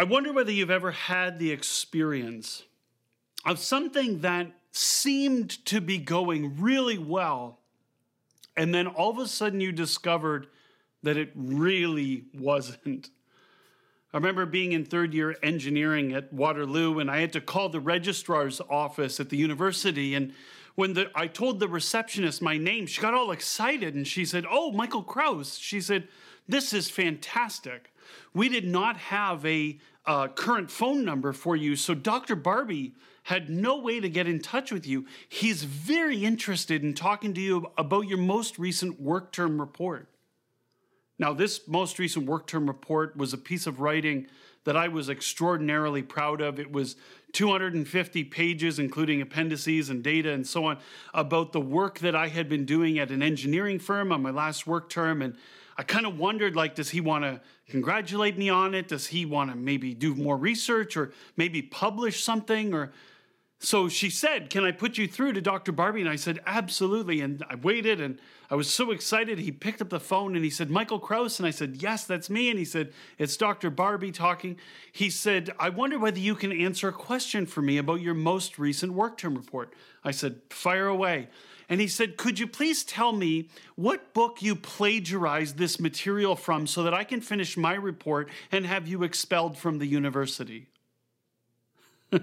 I wonder whether you've ever had the experience of something that seemed to be going really well, and then all of a sudden you discovered that it really wasn't. I remember being in third year engineering at Waterloo, and I had to call the registrar's office at the university. And when the, I told the receptionist my name, she got all excited and she said, Oh, Michael Kraus. She said, This is fantastic. We did not have a uh, current phone number for you, so Dr. Barbie had no way to get in touch with you. He's very interested in talking to you about your most recent work term report. Now, this most recent work term report was a piece of writing that I was extraordinarily proud of. It was 250 pages, including appendices and data and so on, about the work that I had been doing at an engineering firm on my last work term. And I kind of wondered like, does he want to congratulate me on it? Does he want to maybe do more research or maybe publish something? Or so she said, Can I put you through to Dr. Barbie? And I said, Absolutely. And I waited and I was so excited. He picked up the phone and he said, Michael Kraus. And I said, Yes, that's me. And he said, It's Dr. Barbie talking. He said, I wonder whether you can answer a question for me about your most recent work term report. I said, Fire away. And he said, Could you please tell me what book you plagiarized this material from so that I can finish my report and have you expelled from the university?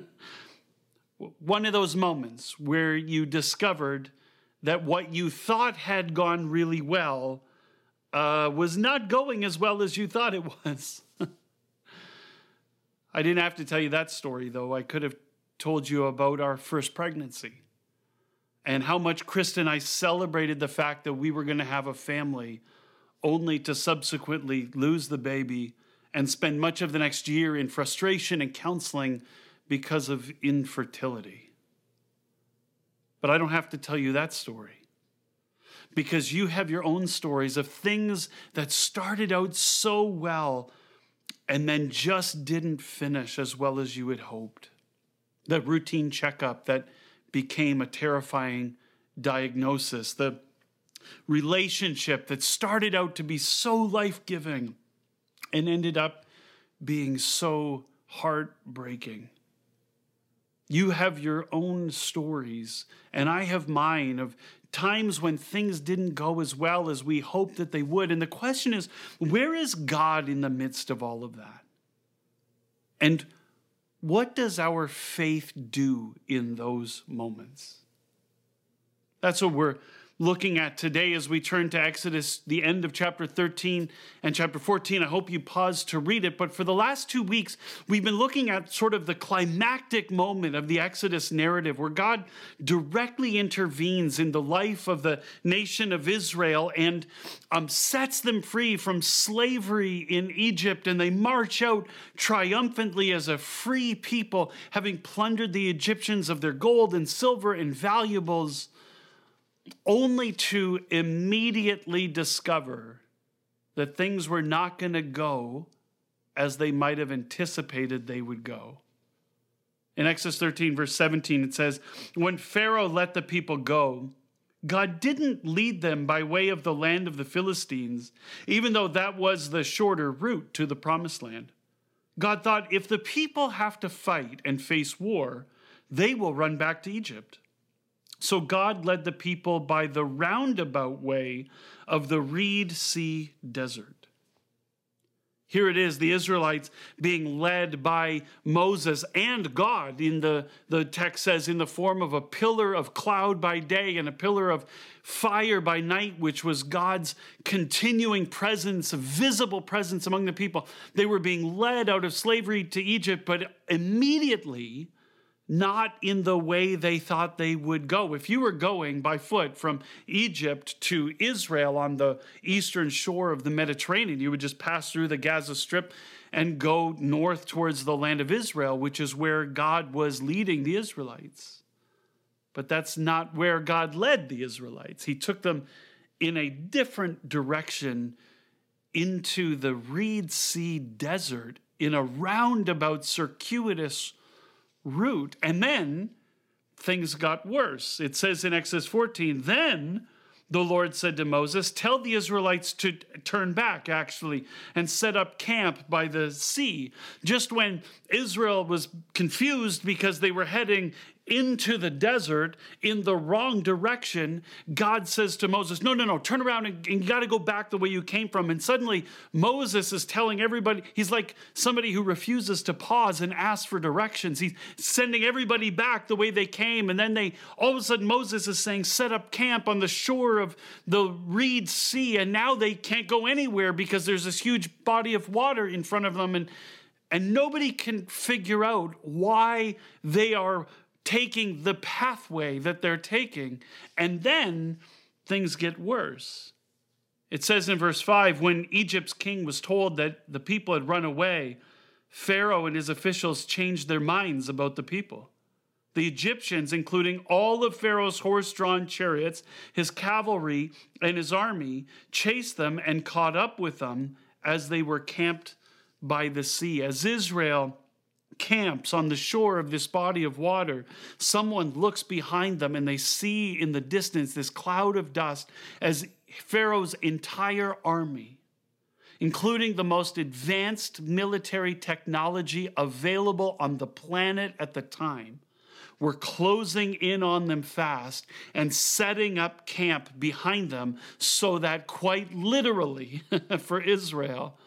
one of those moments where you discovered that what you thought had gone really well uh, was not going as well as you thought it was. I didn't have to tell you that story, though. I could have told you about our first pregnancy and how much Krista and I celebrated the fact that we were going to have a family, only to subsequently lose the baby and spend much of the next year in frustration and counseling because of infertility. But I don't have to tell you that story because you have your own stories of things that started out so well and then just didn't finish as well as you had hoped. The routine checkup that became a terrifying diagnosis, the relationship that started out to be so life giving and ended up being so heartbreaking. You have your own stories, and I have mine of times when things didn't go as well as we hoped that they would. And the question is where is God in the midst of all of that? And what does our faith do in those moments? That's what we're looking at today as we turn to Exodus, the end of chapter 13 and chapter 14. I hope you pause to read it. But for the last two weeks, we've been looking at sort of the climactic moment of the Exodus narrative where God directly intervenes in the life of the nation of Israel and um, sets them free from slavery in Egypt. And they march out triumphantly as a free people, having plundered the Egyptians of their gold and silver and valuables only to immediately discover that things were not going to go as they might have anticipated they would go. In Exodus 13, verse 17, it says, When Pharaoh let the people go, God didn't lead them by way of the land of the Philistines, even though that was the shorter route to the promised land. God thought if the people have to fight and face war, they will run back to Egypt. So God led the people by the roundabout way of the Reed Sea Desert. Here it is, the Israelites being led by Moses and God. In the, the text says, in the form of a pillar of cloud by day and a pillar of fire by night, which was God's continuing presence, visible presence among the people. They were being led out of slavery to Egypt, but immediately not in the way they thought they would go. If you were going by foot from Egypt to Israel on the eastern shore of the Mediterranean, you would just pass through the Gaza Strip and go north towards the land of Israel, which is where God was leading the Israelites. But that's not where God led the Israelites. He took them in a different direction into the Reed Sea desert in a roundabout, circuitous route. And then things got worse. It says in Exodus 14, then the Lord said to Moses, Tell the Israelites to turn back, actually, and set up camp by the sea. Just when Israel was confused because they were heading into the desert in the wrong direction, God says to Moses, No, no, no, turn around and, and you got to go back the way you came from. And suddenly Moses is telling everybody, he's like somebody who refuses to pause and ask for directions. He's sending everybody back the way they came. And then they, all of a sudden, Moses is saying, Set up camp on the shore of the Reed Sea. And now they can't go anywhere because there's this huge body of water in front of them. And and nobody can figure out why they are taking the pathway that they're taking. And then things get worse. It says in verse 5 when Egypt's king was told that the people had run away, Pharaoh and his officials changed their minds about the people. The Egyptians, including all of Pharaoh's horse drawn chariots, his cavalry, and his army, chased them and caught up with them as they were camped by the sea. As Israel camps on the shore of this body of water, someone looks behind them and they see in the distance this cloud of dust as Pharaoh's entire army, including the most advanced military technology available on the planet at the time, were closing in on them fast and setting up camp behind them so that, quite literally, for Israel,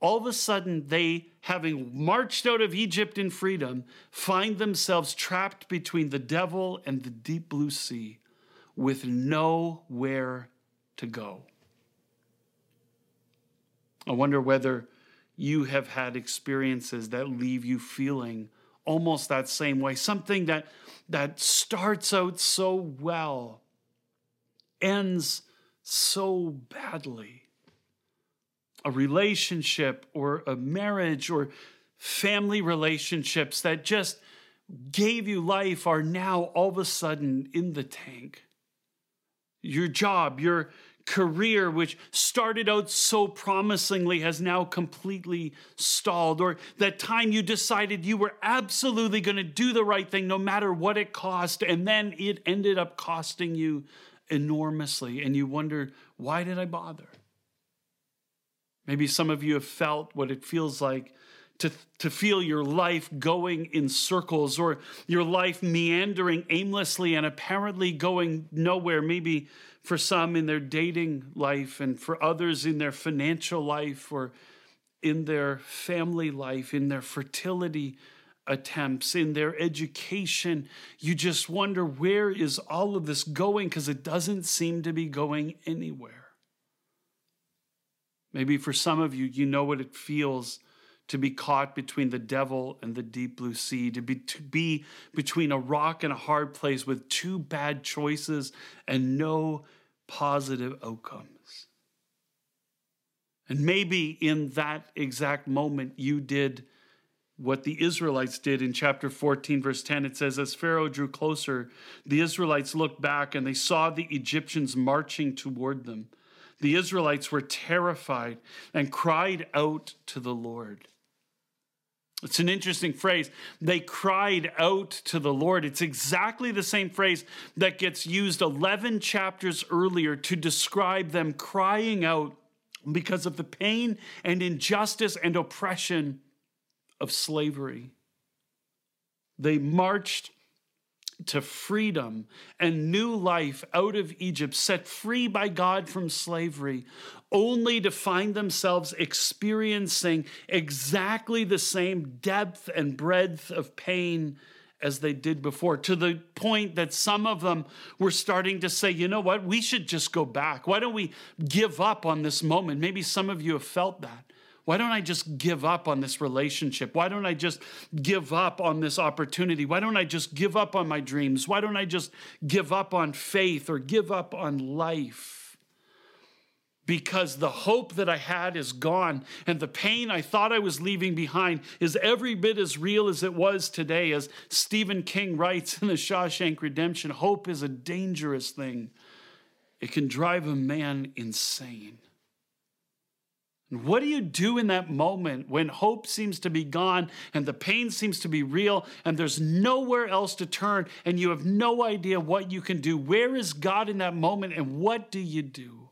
all of a sudden they, having marched out of Egypt in freedom, find themselves trapped between the devil and the deep blue sea with nowhere to go. I wonder whether you have had experiences that leave you feeling almost that same way. Something that, that starts out so well, ends so badly a relationship or a marriage or family relationships that just gave you life are now all of a sudden in the tank. Your job, your career, which started out so promisingly, has now completely stalled. Or that time you decided you were absolutely going to do the right thing no matter what it cost, and then it ended up costing you enormously. And you wonder, why did I bother? Maybe some of you have felt what it feels like to, to feel your life going in circles or your life meandering aimlessly and apparently going nowhere. Maybe for some in their dating life and for others in their financial life or in their family life, in their fertility attempts, in their education. You just wonder where is all of this going because it doesn't seem to be going anywhere. Maybe for some of you, you know what it feels to be caught between the devil and the deep blue sea, to be, to be between a rock and a hard place with two bad choices and no positive outcomes. And maybe in that exact moment, you did what the Israelites did in chapter 14, verse 10. It says, As Pharaoh drew closer, the Israelites looked back and they saw the Egyptians marching toward them the Israelites were terrified and cried out to the Lord. It's an interesting phrase. They cried out to the Lord. It's exactly the same phrase that gets used 11 chapters earlier to describe them crying out because of the pain and injustice and oppression of slavery. They marched to freedom and new life out of Egypt, set free by God from slavery, only to find themselves experiencing exactly the same depth and breadth of pain as they did before, to the point that some of them were starting to say, you know what, we should just go back. Why don't we give up on this moment? Maybe some of you have felt that. Why don't I just give up on this relationship? Why don't I just give up on this opportunity? Why don't I just give up on my dreams? Why don't I just give up on faith or give up on life? Because the hope that I had is gone, and the pain I thought I was leaving behind is every bit as real as it was today. As Stephen King writes in The Shawshank Redemption, hope is a dangerous thing, it can drive a man insane. What do you do in that moment when hope seems to be gone and the pain seems to be real and there's nowhere else to turn and you have no idea what you can do? Where is God in that moment and what do you do?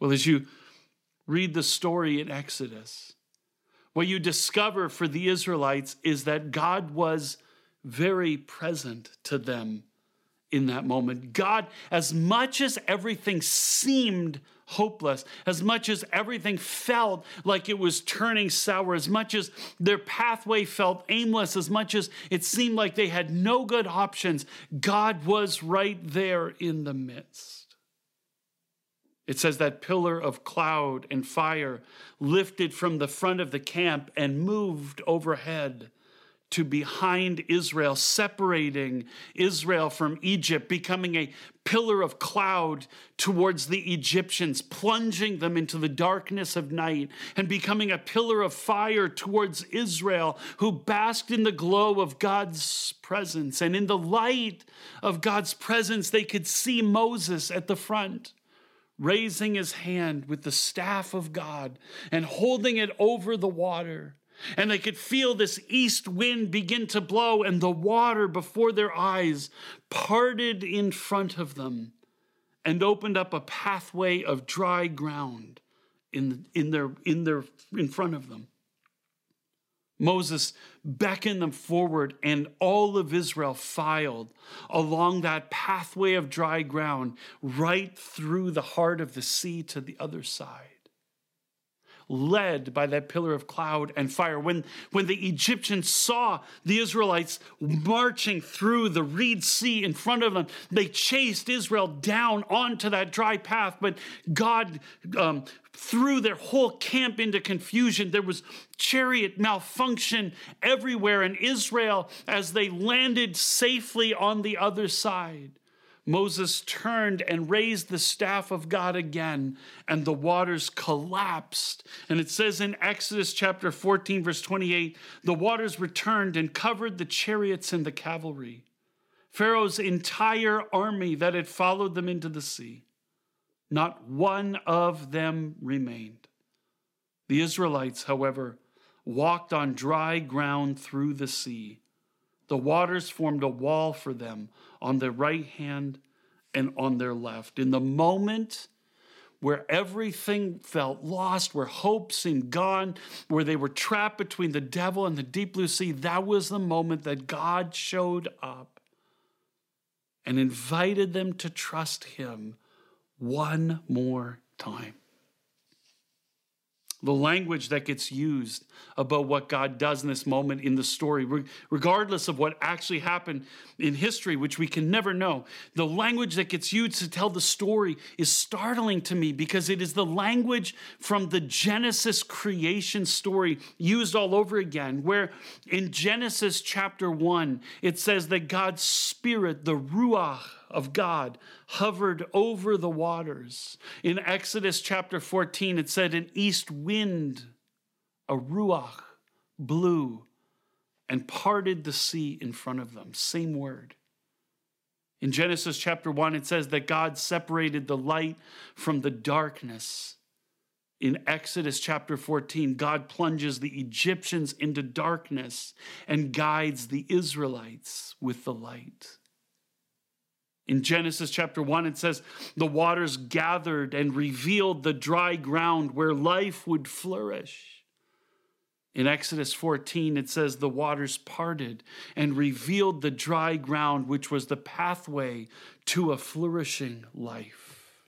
Well, as you read the story in Exodus, what you discover for the Israelites is that God was very present to them in that moment. God, as much as everything seemed hopeless, as much as everything felt like it was turning sour, as much as their pathway felt aimless, as much as it seemed like they had no good options, God was right there in the midst. It says that pillar of cloud and fire lifted from the front of the camp and moved overhead to behind Israel, separating Israel from Egypt, becoming a pillar of cloud towards the Egyptians, plunging them into the darkness of night, and becoming a pillar of fire towards Israel, who basked in the glow of God's presence. And in the light of God's presence, they could see Moses at the front raising his hand with the staff of God and holding it over the water. And they could feel this east wind begin to blow, and the water before their eyes parted in front of them and opened up a pathway of dry ground in, in, their, in, their, in front of them. Moses beckoned them forward, and all of Israel filed along that pathway of dry ground right through the heart of the sea to the other side led by that pillar of cloud and fire. When, when the Egyptians saw the Israelites marching through the Reed Sea in front of them, they chased Israel down onto that dry path. But God um, threw their whole camp into confusion. There was chariot malfunction everywhere in Israel as they landed safely on the other side. Moses turned and raised the staff of God again, and the waters collapsed. And it says in Exodus chapter 14, verse 28 the waters returned and covered the chariots and the cavalry, Pharaoh's entire army that had followed them into the sea. Not one of them remained. The Israelites, however, walked on dry ground through the sea. The waters formed a wall for them on their right hand and on their left. In the moment where everything felt lost, where hope seemed gone, where they were trapped between the devil and the deep blue sea, that was the moment that God showed up and invited them to trust Him one more time the language that gets used about what God does in this moment in the story, regardless of what actually happened in history, which we can never know. The language that gets used to tell the story is startling to me because it is the language from the Genesis creation story used all over again, where in Genesis chapter 1, it says that God's Spirit, the Ruach, of God hovered over the waters. In Exodus chapter 14, it said, An east wind, a ruach, blew and parted the sea in front of them. Same word. In Genesis chapter 1, it says that God separated the light from the darkness. In Exodus chapter 14, God plunges the Egyptians into darkness and guides the Israelites with the light. In Genesis chapter 1, it says, The waters gathered and revealed the dry ground where life would flourish. In Exodus 14, it says, The waters parted and revealed the dry ground, which was the pathway to a flourishing life.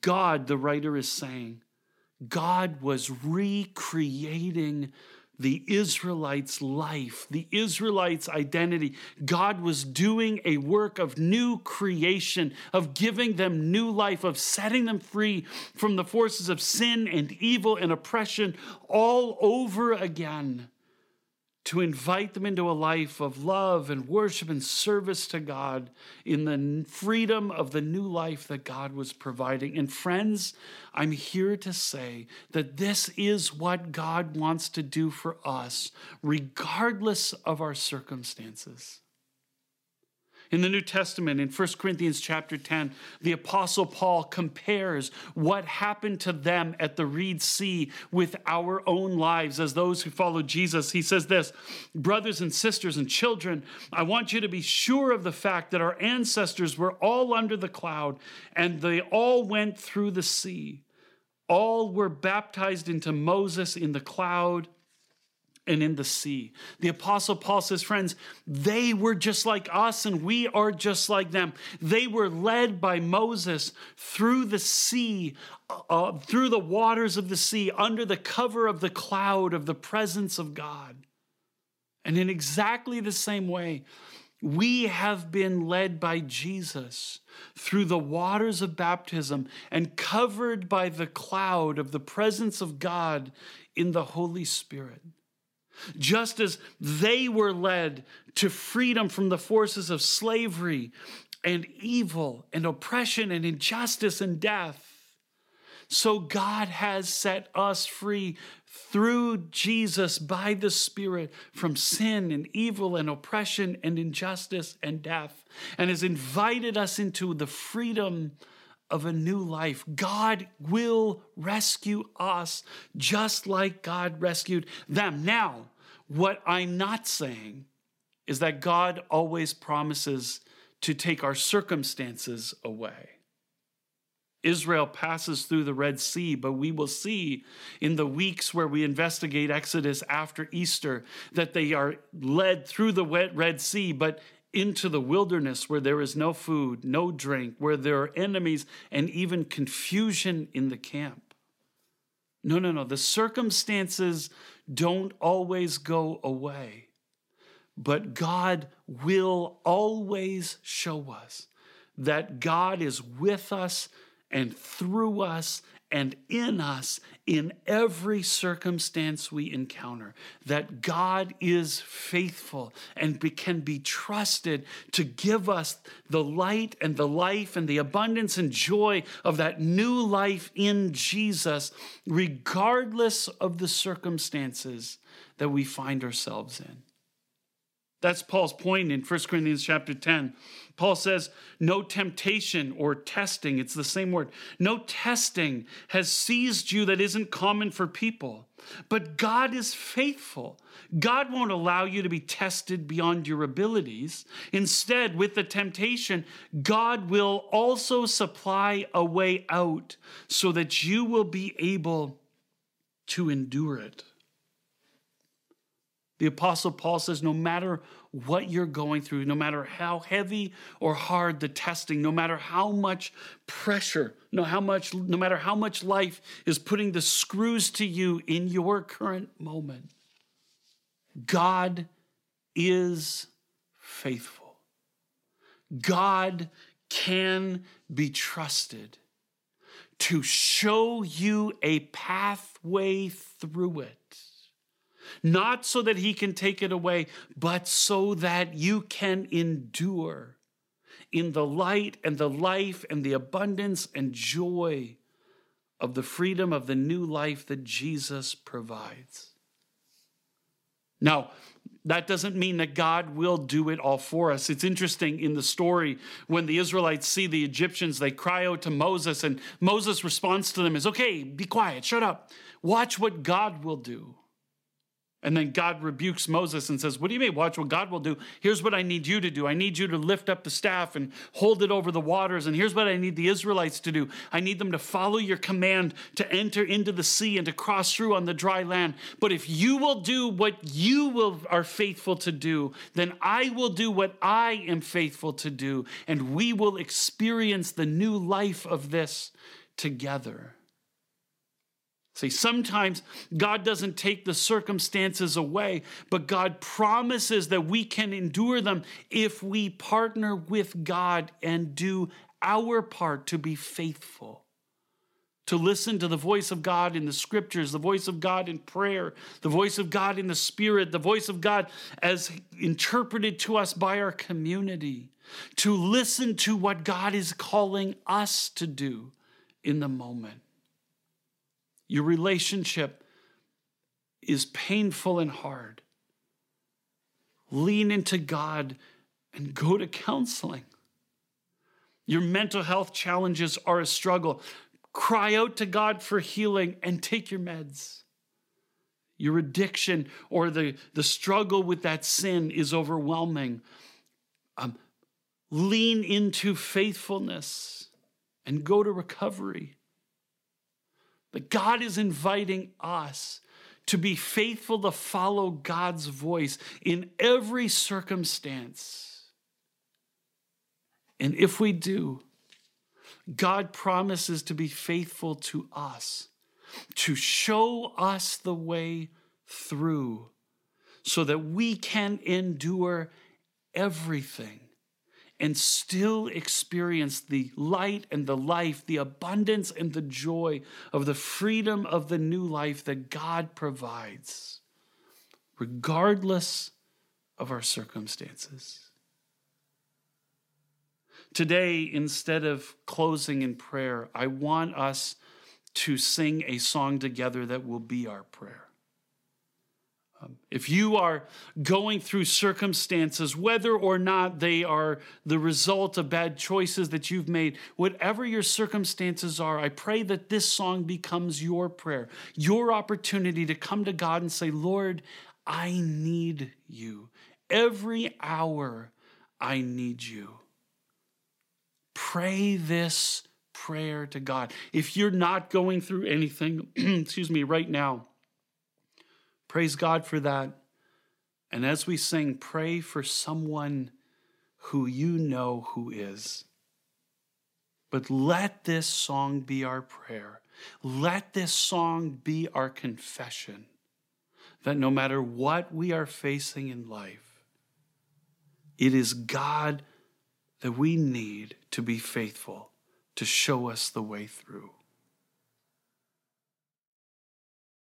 God, the writer is saying, God was recreating the Israelites' life, the Israelites' identity. God was doing a work of new creation, of giving them new life, of setting them free from the forces of sin and evil and oppression all over again to invite them into a life of love and worship and service to God in the freedom of the new life that God was providing. And friends, I'm here to say that this is what God wants to do for us, regardless of our circumstances. In the New Testament, in 1 Corinthians chapter 10, the Apostle Paul compares what happened to them at the Reed Sea with our own lives as those who follow Jesus. He says this Brothers and sisters and children, I want you to be sure of the fact that our ancestors were all under the cloud and they all went through the sea. All were baptized into Moses in the cloud and in the sea. The Apostle Paul says, friends, they were just like us and we are just like them. They were led by Moses through the sea, uh, through the waters of the sea, under the cover of the cloud of the presence of God. And in exactly the same way, we have been led by Jesus through the waters of baptism and covered by the cloud of the presence of God in the Holy Spirit. Just as they were led to freedom from the forces of slavery and evil and oppression and injustice and death, so God has set us free through Jesus by the Spirit from sin and evil and oppression and injustice and death, and has invited us into the freedom of a new life. God will rescue us just like God rescued them. Now, what I'm not saying is that God always promises to take our circumstances away. Israel passes through the Red Sea, but we will see in the weeks where we investigate Exodus after Easter that they are led through the wet Red Sea, but into the wilderness where there is no food, no drink, where there are enemies, and even confusion in the camp. No, no, no. The circumstances don't always go away, but God will always show us that God is with us and through us and in us in every circumstance we encounter. That God is faithful and be, can be trusted to give us the light and the life and the abundance and joy of that new life in Jesus, regardless of the circumstances that we find ourselves in. That's Paul's point in 1 Corinthians chapter 10. Paul says, No temptation or testing, it's the same word, no testing has seized you that isn't common for people. But God is faithful. God won't allow you to be tested beyond your abilities. Instead, with the temptation, God will also supply a way out so that you will be able to endure it. The Apostle Paul says, no matter what you're going through, no matter how heavy or hard the testing, no matter how much pressure, no, how much, no matter how much life is putting the screws to you in your current moment, God is faithful. God can be trusted to show you a pathway through it not so that he can take it away, but so that you can endure in the light and the life and the abundance and joy of the freedom of the new life that Jesus provides. Now, that doesn't mean that God will do it all for us. It's interesting in the story when the Israelites see the Egyptians, they cry out to Moses, and Moses' response to them is, Okay, be quiet, shut up. Watch what God will do. And then God rebukes Moses and says, What do you mean? Watch what God will do. Here's what I need you to do. I need you to lift up the staff and hold it over the waters. And here's what I need the Israelites to do I need them to follow your command to enter into the sea and to cross through on the dry land. But if you will do what you will, are faithful to do, then I will do what I am faithful to do. And we will experience the new life of this together. See, sometimes God doesn't take the circumstances away, but God promises that we can endure them if we partner with God and do our part to be faithful. To listen to the voice of God in the scriptures, the voice of God in prayer, the voice of God in the spirit, the voice of God as interpreted to us by our community. To listen to what God is calling us to do in the moment your relationship is painful and hard, lean into God and go to counseling. Your mental health challenges are a struggle. Cry out to God for healing and take your meds. Your addiction or the, the struggle with that sin is overwhelming. Um, lean into faithfulness and go to recovery. But God is inviting us to be faithful to follow God's voice in every circumstance. And if we do, God promises to be faithful to us, to show us the way through so that we can endure everything and still experience the light and the life, the abundance and the joy of the freedom of the new life that God provides, regardless of our circumstances. Today, instead of closing in prayer, I want us to sing a song together that will be our prayer. Um, if you are going through circumstances, whether or not they are the result of bad choices that you've made, whatever your circumstances are, I pray that this song becomes your prayer, your opportunity to come to God and say, Lord, I need you. Every hour, I need you. Pray this prayer to God. If you're not going through anything, excuse me, right now, Praise God for that. And as we sing, pray for someone who you know who is. But let this song be our prayer. Let this song be our confession that no matter what we are facing in life, it is God that we need to be faithful to show us the way through.